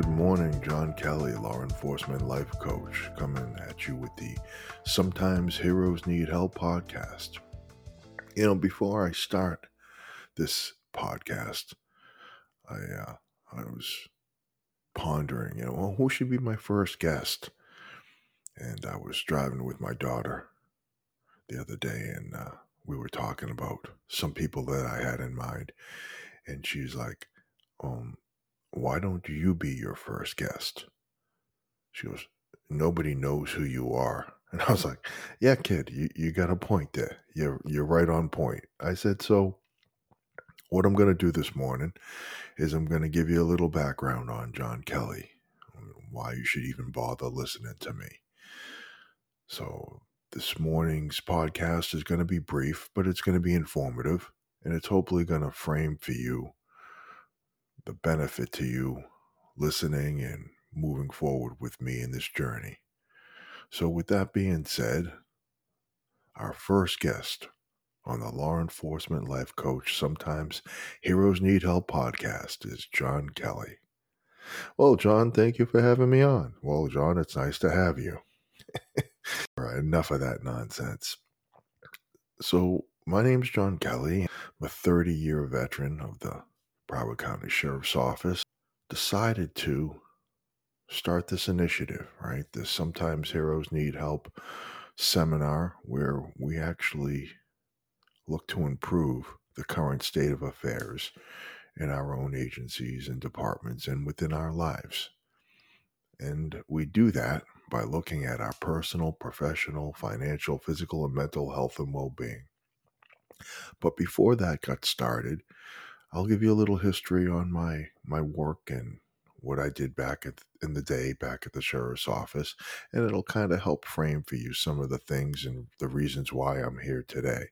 good morning. John Kelly, law enforcement life coach, coming at you with the Sometimes Heroes Need Help podcast. You know, before I start this podcast, I uh, I was pondering, you know, well, who should be my first guest? And I was driving with my daughter the other day, and uh, we were talking about some people that I had in mind, and she's like, um why don't you be your first guest? She goes, nobody knows who you are. And I was like, yeah, kid, you, you got a point there. You're, you're right on point. I said, so what I'm going to do this morning is I'm going to give you a little background on John Kelly, um, why you should even bother listening to me. So this morning's podcast is going to be brief, but it's going to be informative and it's hopefully going to frame for you the benefit to you listening and moving forward with me in this journey. So, with that being said, our first guest on the Law Enforcement Life Coach Sometimes Heroes Need Help podcast is John Kelly. Well, John, thank you for having me on. Well, John, it's nice to have you. All right, enough of that nonsense. So, my name's John Kelly. I'm a 30 year veteran of the Broward County Sheriff's Office decided to start this initiative, right? This Sometimes Heroes Need Help seminar where we actually look to improve the current state of affairs in our own agencies and departments and within our lives. And we do that by looking at our personal, professional, financial, physical, and mental health and well being. But before that got started, I'll give you a little history on my my work and what I did back at, in the day back at the sheriff's office, and it'll kind of help frame for you some of the things and the reasons why I'm here today.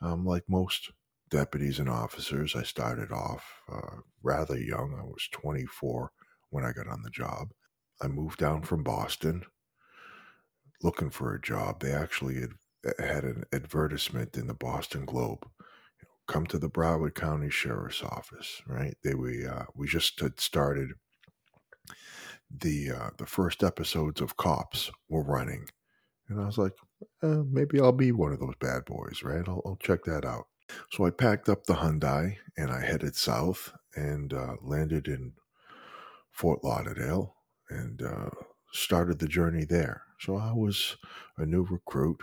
Um, like most deputies and officers, I started off uh, rather young. I was 24 when I got on the job. I moved down from Boston looking for a job. They actually had, had an advertisement in the Boston Globe come to the Broward County Sheriff's Office, right? They we uh, we just had started the uh, the first episodes of Cops were running, and I was like, eh, maybe I'll be one of those bad boys, right? I'll, I'll, check that out. So I packed up the Hyundai and I headed south and uh, landed in Fort Lauderdale and uh, started the journey there. So I was a new recruit,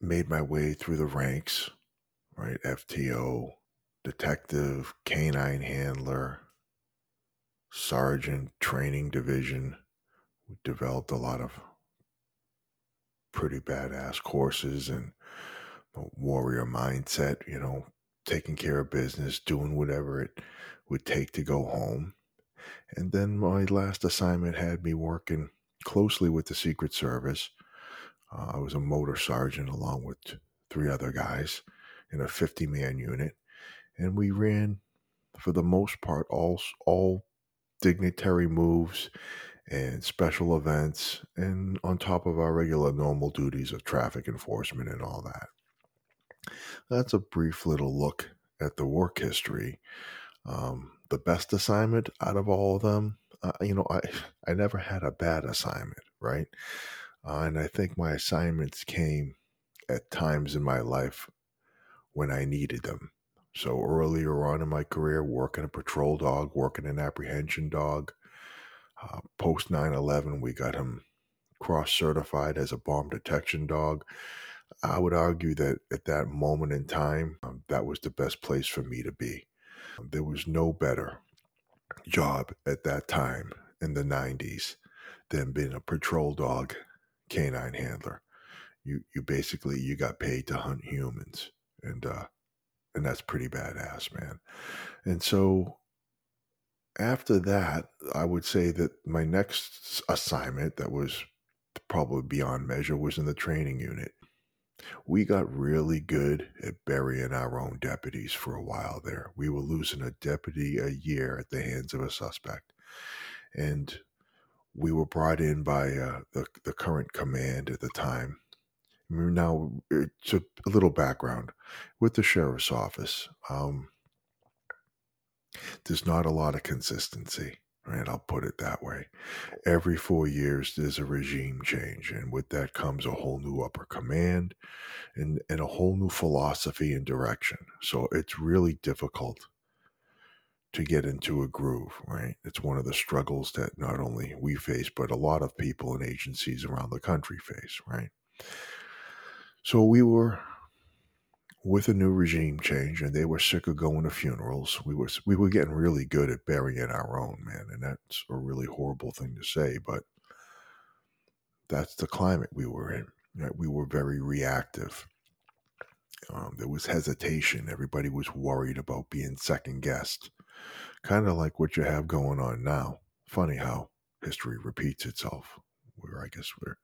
made my way through the ranks right? FTO, detective, canine handler, sergeant, training division. We developed a lot of pretty badass courses and warrior mindset, you know, taking care of business, doing whatever it would take to go home. And then my last assignment had me working closely with the Secret Service. Uh, I was a motor sergeant along with three other guys in a 50 man unit. And we ran, for the most part, all, all dignitary moves and special events, and on top of our regular normal duties of traffic enforcement and all that. That's a brief little look at the work history. Um, the best assignment out of all of them, uh, you know, I I never had a bad assignment, right? Uh, and I think my assignments came at times in my life when I needed them. So earlier on in my career, working a patrol dog, working an apprehension dog. Uh, Post 9 11, we got him cross certified as a bomb detection dog. I would argue that at that moment in time, um, that was the best place for me to be. There was no better job at that time in the 90s than being a patrol dog canine handler. You you basically you got paid to hunt humans and uh, and that's pretty badass, man. And so after that, I would say that my next assignment that was probably beyond measure was in the training unit. We got really good at burying our own deputies for a while there. We were losing a deputy a year at the hands of a suspect. And we were brought in by uh, the, the current command at the time now, it's a, a little background with the sheriff's office. Um, there's not a lot of consistency. Right, I'll put it that way. Every four years, there's a regime change, and with that comes a whole new upper command and, and a whole new philosophy and direction. So it's really difficult to get into a groove, right? It's one of the struggles that not only we face, but a lot of people and agencies around the country face, right? So we were with a new regime change and they were sick of going to funerals. We were we were getting really good at burying our own, man, and that's a really horrible thing to say, but that's the climate we were in. Right? We were very reactive. Um, there was hesitation. Everybody was worried about being second guessed, kind of like what you have going on now. Funny how history repeats itself. Where I guess we're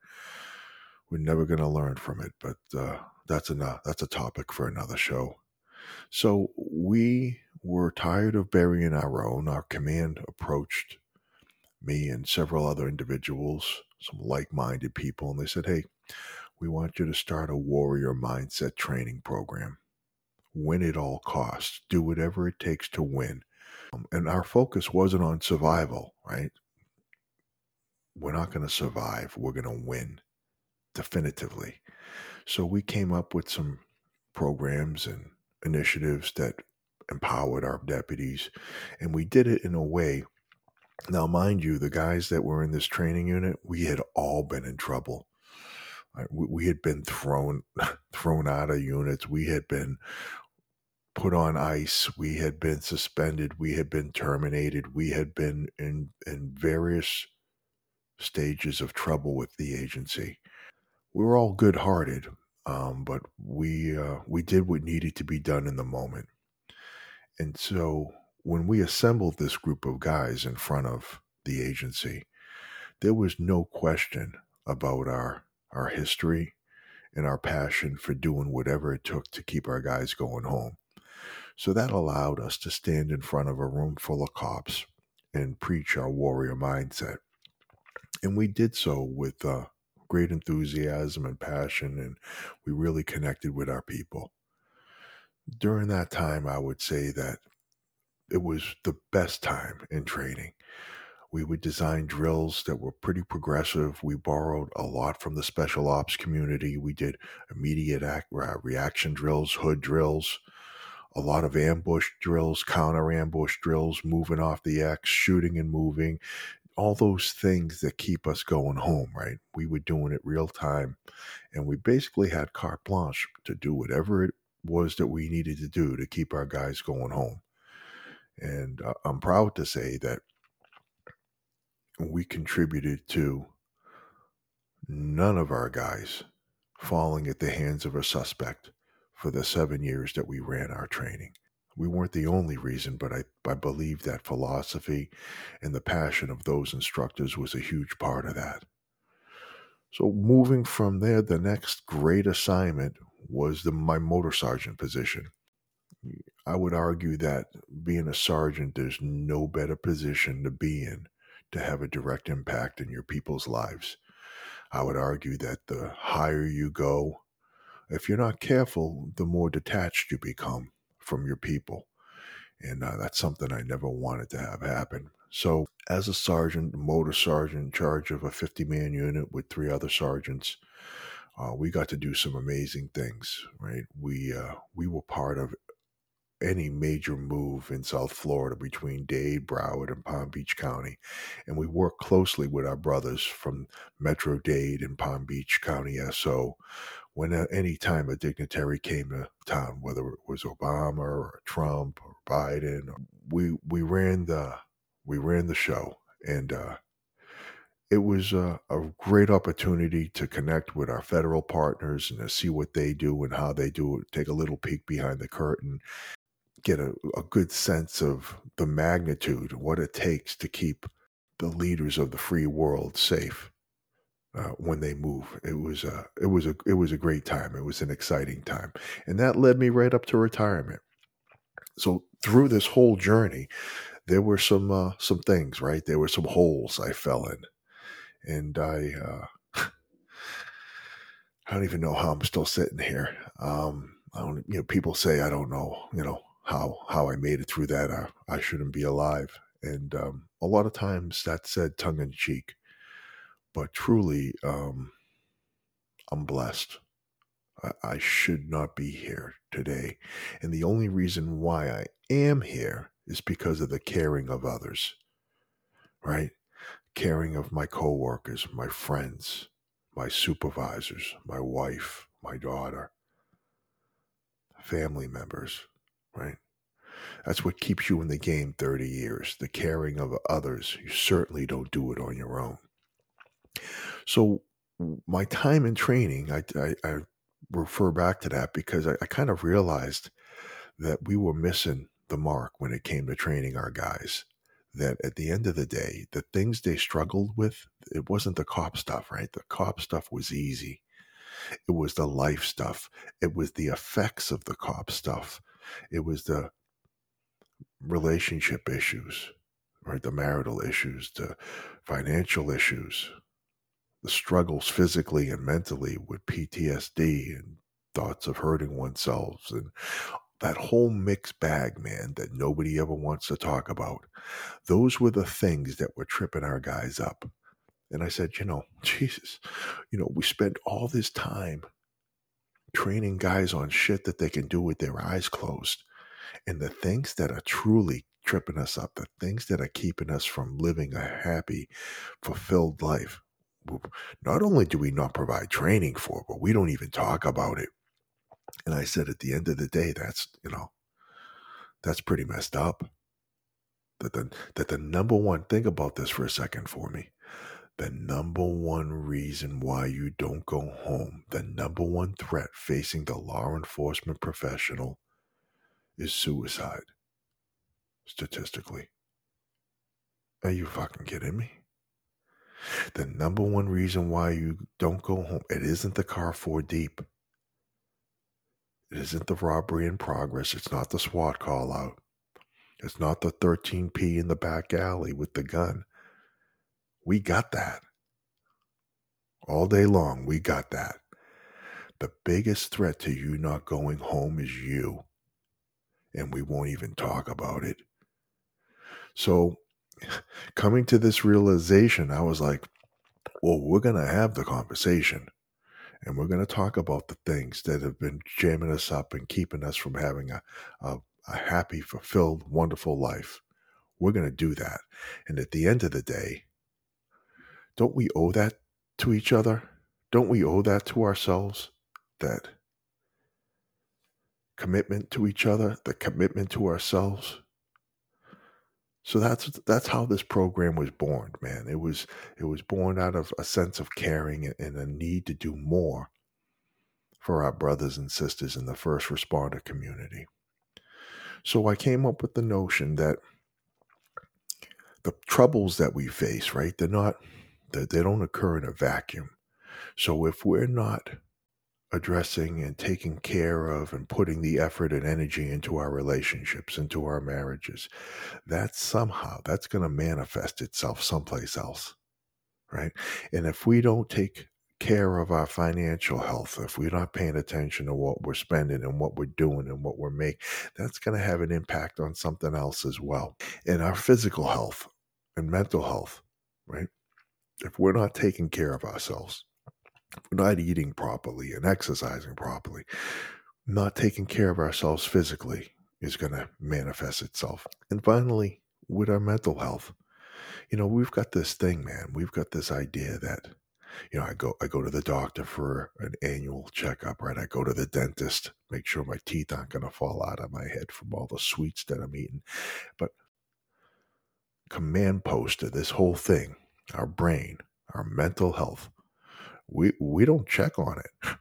we're never going to learn from it, but uh, that's enough. That's a topic for another show. So we were tired of burying our own. Our command approached me and several other individuals, some like-minded people, and they said, "Hey, we want you to start a warrior mindset training program. Win at all costs. Do whatever it takes to win." Um, and our focus wasn't on survival, right? We're not going to survive. We're going to win definitively. So we came up with some programs and initiatives that empowered our deputies, and we did it in a way. Now, mind you, the guys that were in this training unit, we had all been in trouble. Uh, we, we had been thrown thrown out of units. We had been put on ice. We had been suspended. We had been terminated. We had been in in various stages of trouble with the agency we were all good hearted, um, but we uh, we did what needed to be done in the moment. And so when we assembled this group of guys in front of the agency, there was no question about our our history and our passion for doing whatever it took to keep our guys going home. So that allowed us to stand in front of a room full of cops and preach our warrior mindset. And we did so with uh, great enthusiasm and passion, and we really connected with our people. During that time, I would say that it was the best time in training. We would design drills that were pretty progressive. We borrowed a lot from the special ops community. We did immediate act, uh, reaction drills, hood drills, a lot of ambush drills, counter ambush drills, moving off the X, shooting and moving, all those things that keep us going home, right? We were doing it real time and we basically had carte blanche to do whatever it was that we needed to do to keep our guys going home. And uh, I'm proud to say that we contributed to none of our guys falling at the hands of a suspect for the seven years that we ran our training we weren't the only reason, but I, I believe that philosophy and the passion of those instructors was a huge part of that. So moving from there, the next great assignment was the my motor sergeant position. I would argue that being a sergeant, there's no better position to be in to have a direct impact in your people's lives. I would argue that the higher you go, if you're not careful, the more detached you become from your people. And uh, that's something I never wanted to have happen. So, as a sergeant, motor sergeant in charge of a 50 man unit with three other sergeants, uh, we got to do some amazing things, right? We, uh, we were part of any major move in South Florida between Dade, Broward, and Palm Beach County. And we worked closely with our brothers from Metro Dade and Palm Beach County SO when any time a dignitary came to town, whether it was Obama or Trump or Biden, we we ran the we ran the show, and uh, it was a, a, great opportunity to connect with our federal partners and to see what they do and how they do it. Take a little peek behind the curtain, get a, a good sense of the magnitude, what it takes to keep the leaders of the free world safe uh, when they move. It was a it was a it was a great time. It was an exciting time, and that led me right up to retirement. So through this whole journey, there were some uh, some things right. There were some holes I fell in, and I uh, I don't even know how I'm still sitting here. Um, I don't you know people say I don't know you know how how I made it through that. I, I shouldn't be alive, And um, a lot of times that's said tongue in cheek. But truly, um, I'm blessed. I, I should not be here today. And the only reason why I am here is because of the caring of others, right? Caring of my coworkers, my friends, my supervisors, my wife, my daughter, family members, right? That's what keeps you in the game 30 years, the caring of others. You certainly don't do it on your own. So, my time in training, I, I, I refer back to that because I, I kind of realized that we were missing the mark when it came to training our guys. That at the end of the day, the things they struggled with, it wasn't the cop stuff, right? The cop stuff was easy. It was the life stuff. It was the effects of the cop stuff. It was the relationship issues, right? The marital issues, the financial issues, the struggles physically and mentally with PTSD and thoughts of hurting oneself and that whole mixed bag, man, that nobody ever wants to talk about. Those were the things that were tripping our guys up. And I said, you know, Jesus, you know, we spent all this time training guys on shit that they can do with their eyes closed. And the things that are truly tripping us up, the things that are keeping us from living a happy, fulfilled life, not only do we not provide training for, but we don't even talk about it. And I said, at the end of the day, that's, you know, that's pretty messed up. That the, that the number one, think about this for a second for me. The number one reason why you don't go home, the number one threat facing the law enforcement professional is suicide. Statistically. Are you fucking kidding me? The number one reason why you don't go home, it isn't the car four deep. It isn't the robbery in progress. It's not the SWAT call out. It's not the 13P in the back alley with the gun. We got that. All day long, we got that. The biggest threat to you not going home is you. And we won't even talk about it. So, coming to this realization, I was like, well, we're going to have the conversation and we're going to talk about the things that have been jamming us up and keeping us from having a, a, a happy, fulfilled, wonderful life. We're going to do that. And at the end of the day, don't we owe that to each other? Don't we owe that to ourselves? That commitment to each other, the commitment to ourselves. So that's that's how this program was born, man. It was it was born out of a sense of caring and a need to do more for our brothers and sisters in the first responder community. So I came up with the notion that the troubles that we face, right? They're not they, they don't occur in a vacuum. So if we're not addressing and taking care of and putting the effort and energy into our relationships, into our marriages, that somehow that's going to manifest itself someplace else. Right. And if we don't take care of our financial health, if we're not paying attention to what we're spending and what we're doing and what we're making, that's going to have an impact on something else as well. In our physical health and mental health, right? If we're not taking care of ourselves, not eating properly and exercising properly, not taking care of ourselves physically is going to manifest itself. And finally, with our mental health, you know, we've got this thing, man. We've got this idea that, you know, I go I go to the doctor for an annual checkup, right? I go to the dentist, make sure my teeth aren't going to fall out of my head from all the sweets that I'm eating. But command post to this whole thing, our brain, our mental health, we we don't check on it.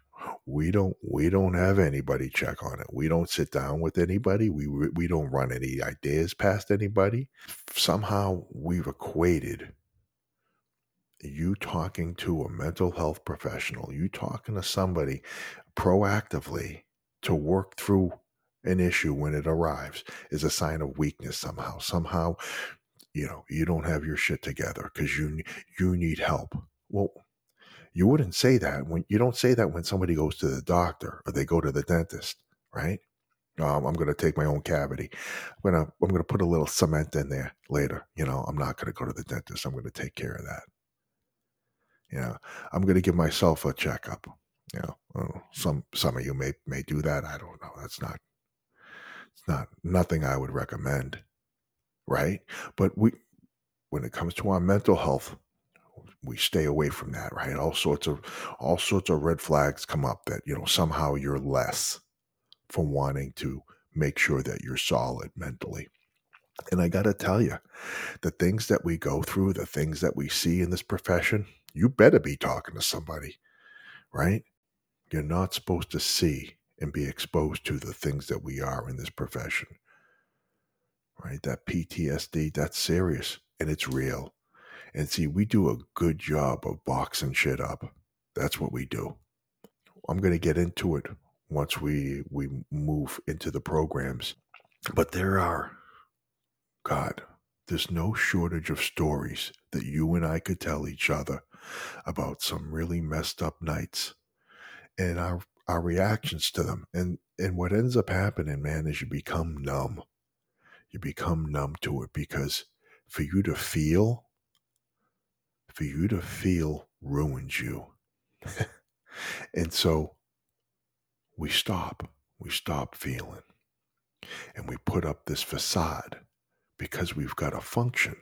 We don't we don't have anybody check on it. We don't sit down with anybody. We we don't run any ideas past anybody. Somehow we've equated you talking to a mental health professional, you talking to somebody proactively to work through an issue when it arrives is a sign of weakness somehow. Somehow, you know, you don't have your shit together because you you need help. Well, you wouldn't say that when you don't say that when somebody goes to the doctor or they go to the dentist, right? Um, I'm going to take my own cavity. I'm going to I'm going to put a little cement in there later. You know, I'm not going to go to the dentist. I'm going to take care of that. You know, I'm going to give myself a checkup. You know, some some of you may may do that. I don't know. That's not it's not nothing I would recommend, right? But we when it comes to our mental health, we stay away from that, right? All sorts of all sorts of red flags come up that, you know, somehow you're less for wanting to make sure that you're solid mentally. And I got to tell you, the things that we go through, the things that we see in this profession, you better be talking to somebody, right? You're not supposed to see and be exposed to the things that we are in this profession, right? That PTSD, that's serious and it's real. And see, we do a good job of boxing shit up. That's what we do. I'm going to get into it once we we move into the programs. But there are God, there's no shortage of stories that you and I could tell each other about some really messed up nights and our our reactions to them. And and what ends up happening, man, is you become numb. You become numb to it because for you to feel for you to feel ruins you. and so we stop. We stop feeling. And we put up this facade because we've got a function,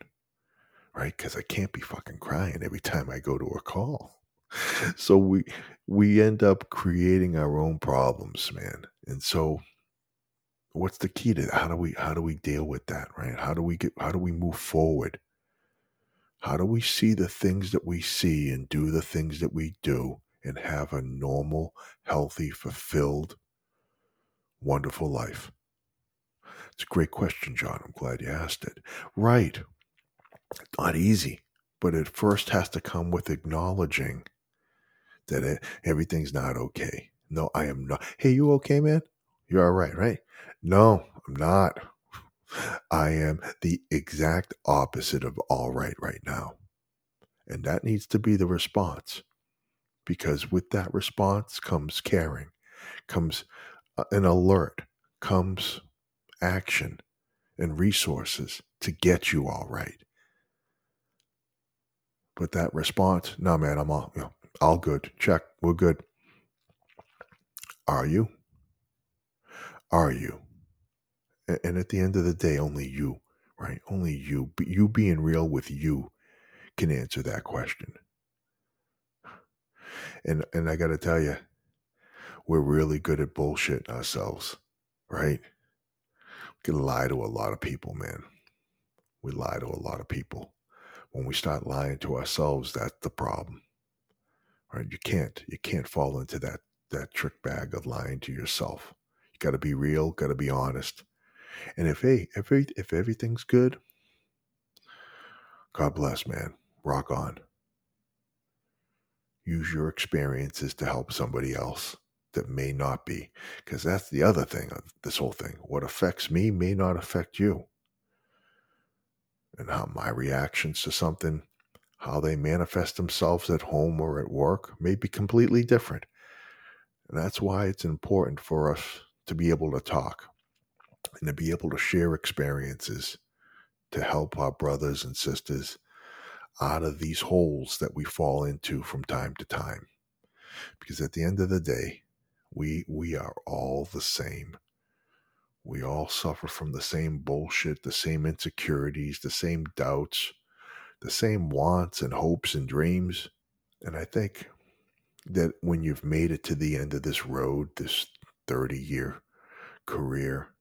right? Because I can't be fucking crying every time I go to a call. So we we end up creating our own problems, man. And so what's the key to that? How do we how do we deal with that, right? How do we get how do we move forward? How do we see the things that we see and do the things that we do and have a normal, healthy, fulfilled, wonderful life? It's a great question, John. I'm glad you asked it. Right. Not easy, but it first has to come with acknowledging that it, everything's not okay. No, I am not. Hey, you okay, man? You're all right, right? No, I'm not. I am the exact opposite of all right right now. And that needs to be the response. Because with that response comes caring, comes uh, an alert, comes action and resources to get you all right. But that response, no, man, I'm all, you know, all good. Check. We're good. Are you? Are you? And at the end of the day, only you, right? Only you, you being real with you can answer that question. And and I got to tell you, we're really good at bullshitting ourselves, right? We can lie to a lot of people, man. We lie to a lot of people. When we start lying to ourselves, that's the problem. Right? You can't you can't fall into that that trick bag of lying to yourself. You got to be real, got to be honest. And if hey, if if everything's good, God bless, man. Rock on. Use your experiences to help somebody else that may not be, because that's the other thing of this whole thing. What affects me may not affect you. And how my reactions to something, how they manifest themselves at home or at work may be completely different. And that's why it's important for us to be able to talk and to be able to share experiences to help our brothers and sisters out of these holes that we fall into from time to time. Because at the end of the day, we we are all the same. We all suffer from the same bullshit, the same insecurities, the same doubts, the same wants and hopes and dreams. And I think that when you've made it to the end of this road, this 30 year career,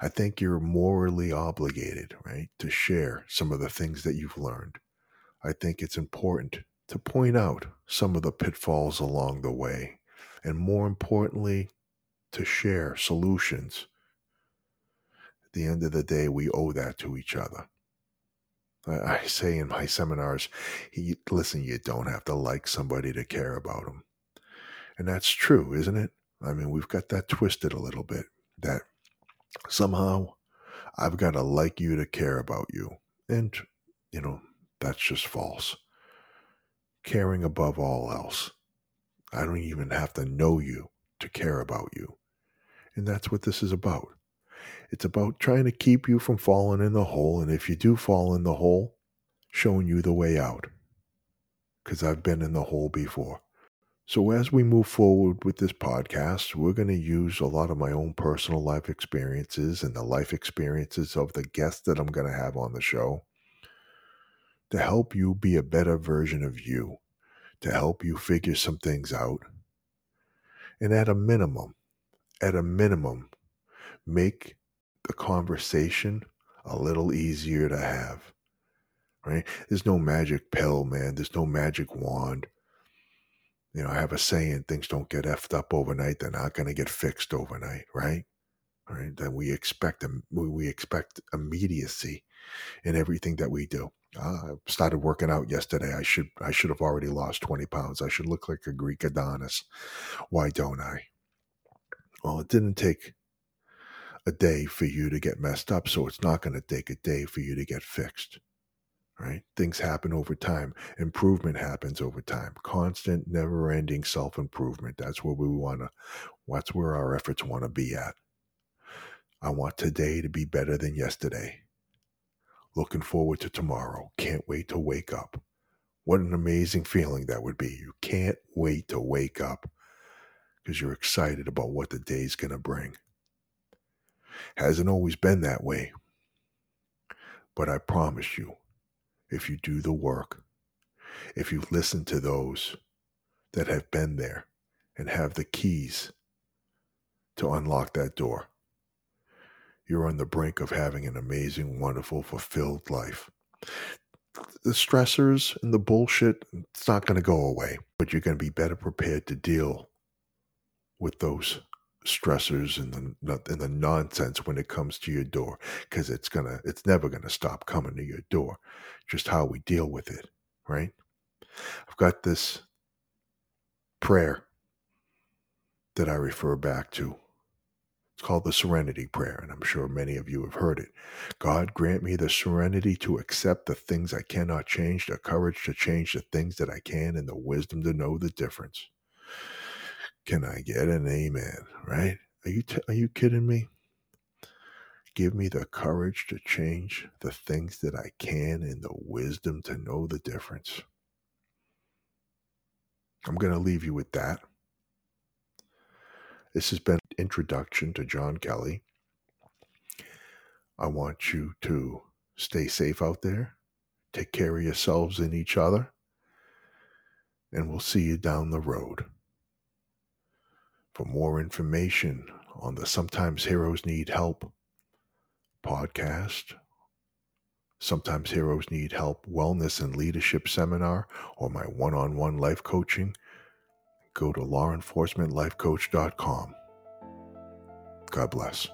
I think you're morally obligated, right, to share some of the things that you've learned. I think it's important to point out some of the pitfalls along the way, and more importantly, to share solutions. At the end of the day, we owe that to each other. I say in my seminars, listen, you don't have to like somebody to care about them. And that's true, isn't it? I mean, we've got that twisted a little bit that somehow I've got to like you to care about you. And, you know, that's just false. Caring above all else. I don't even have to know you to care about you. And that's what this is about. It's about trying to keep you from falling in the hole. And if you do fall in the hole, showing you the way out. Because I've been in the hole before. So, as we move forward with this podcast, we're going to use a lot of my own personal life experiences and the life experiences of the guests that I'm going to have on the show to help you be a better version of you, to help you figure some things out. And at a minimum, at a minimum, make the conversation a little easier to have. Right? There's no magic pill, man. There's no magic wand you know, I have a saying, things don't get effed up overnight. They're not going to get fixed overnight, right? Right. Then we expect we expect immediacy in everything that we do. Uh, I started working out yesterday. I should I should have already lost twenty pounds. I should look like a Greek Adonis. Why don't I? Well, it didn't take a day for you to get messed up, so it's not going to take a day for you to get fixed right? Things happen over time. Improvement happens over time. Constant, never ending self improvement. That's where we want to, that's where our efforts want to be at. I want today to be better than yesterday. Looking forward to tomorrow. Can't wait to wake up. What an amazing feeling that would be. You can't wait to wake up because you're excited about what the day's going to bring. Hasn't always been that way. But I promise you, if you do the work, if you listen to those that have been there and have the keys to unlock that door. You're on the brink of having an amazing, wonderful, fulfilled life. The stressors and the bullshit, it's not going to go away, but you're going to be better prepared to deal with those stressors and the and the nonsense when it comes to your door because it's gonna it's never gonna stop coming to your door just how we deal with it right? I've got this prayer that i refer back to. It's called the serenity prayer and i'm sure many of you have heard it. God grant me the serenity to accept the things i cannot change the courage to change the things that i can and the wisdom to know the difference can I get an amen? Right? Are you t- are you kidding me? Give me the courage to change the things that I can and the wisdom to know the difference. I'm going to leave you with that. This has been introduction to John Kelly. I want you to stay safe out there. Take care of yourselves and each other. And we'll see you down the road. For more information on the Sometimes Heroes Need Help podcast, Sometimes Heroes Need Help Wellness and Leadership Seminar, or my one on one life coaching, go to lawenforcementlifecoach.com. God bless.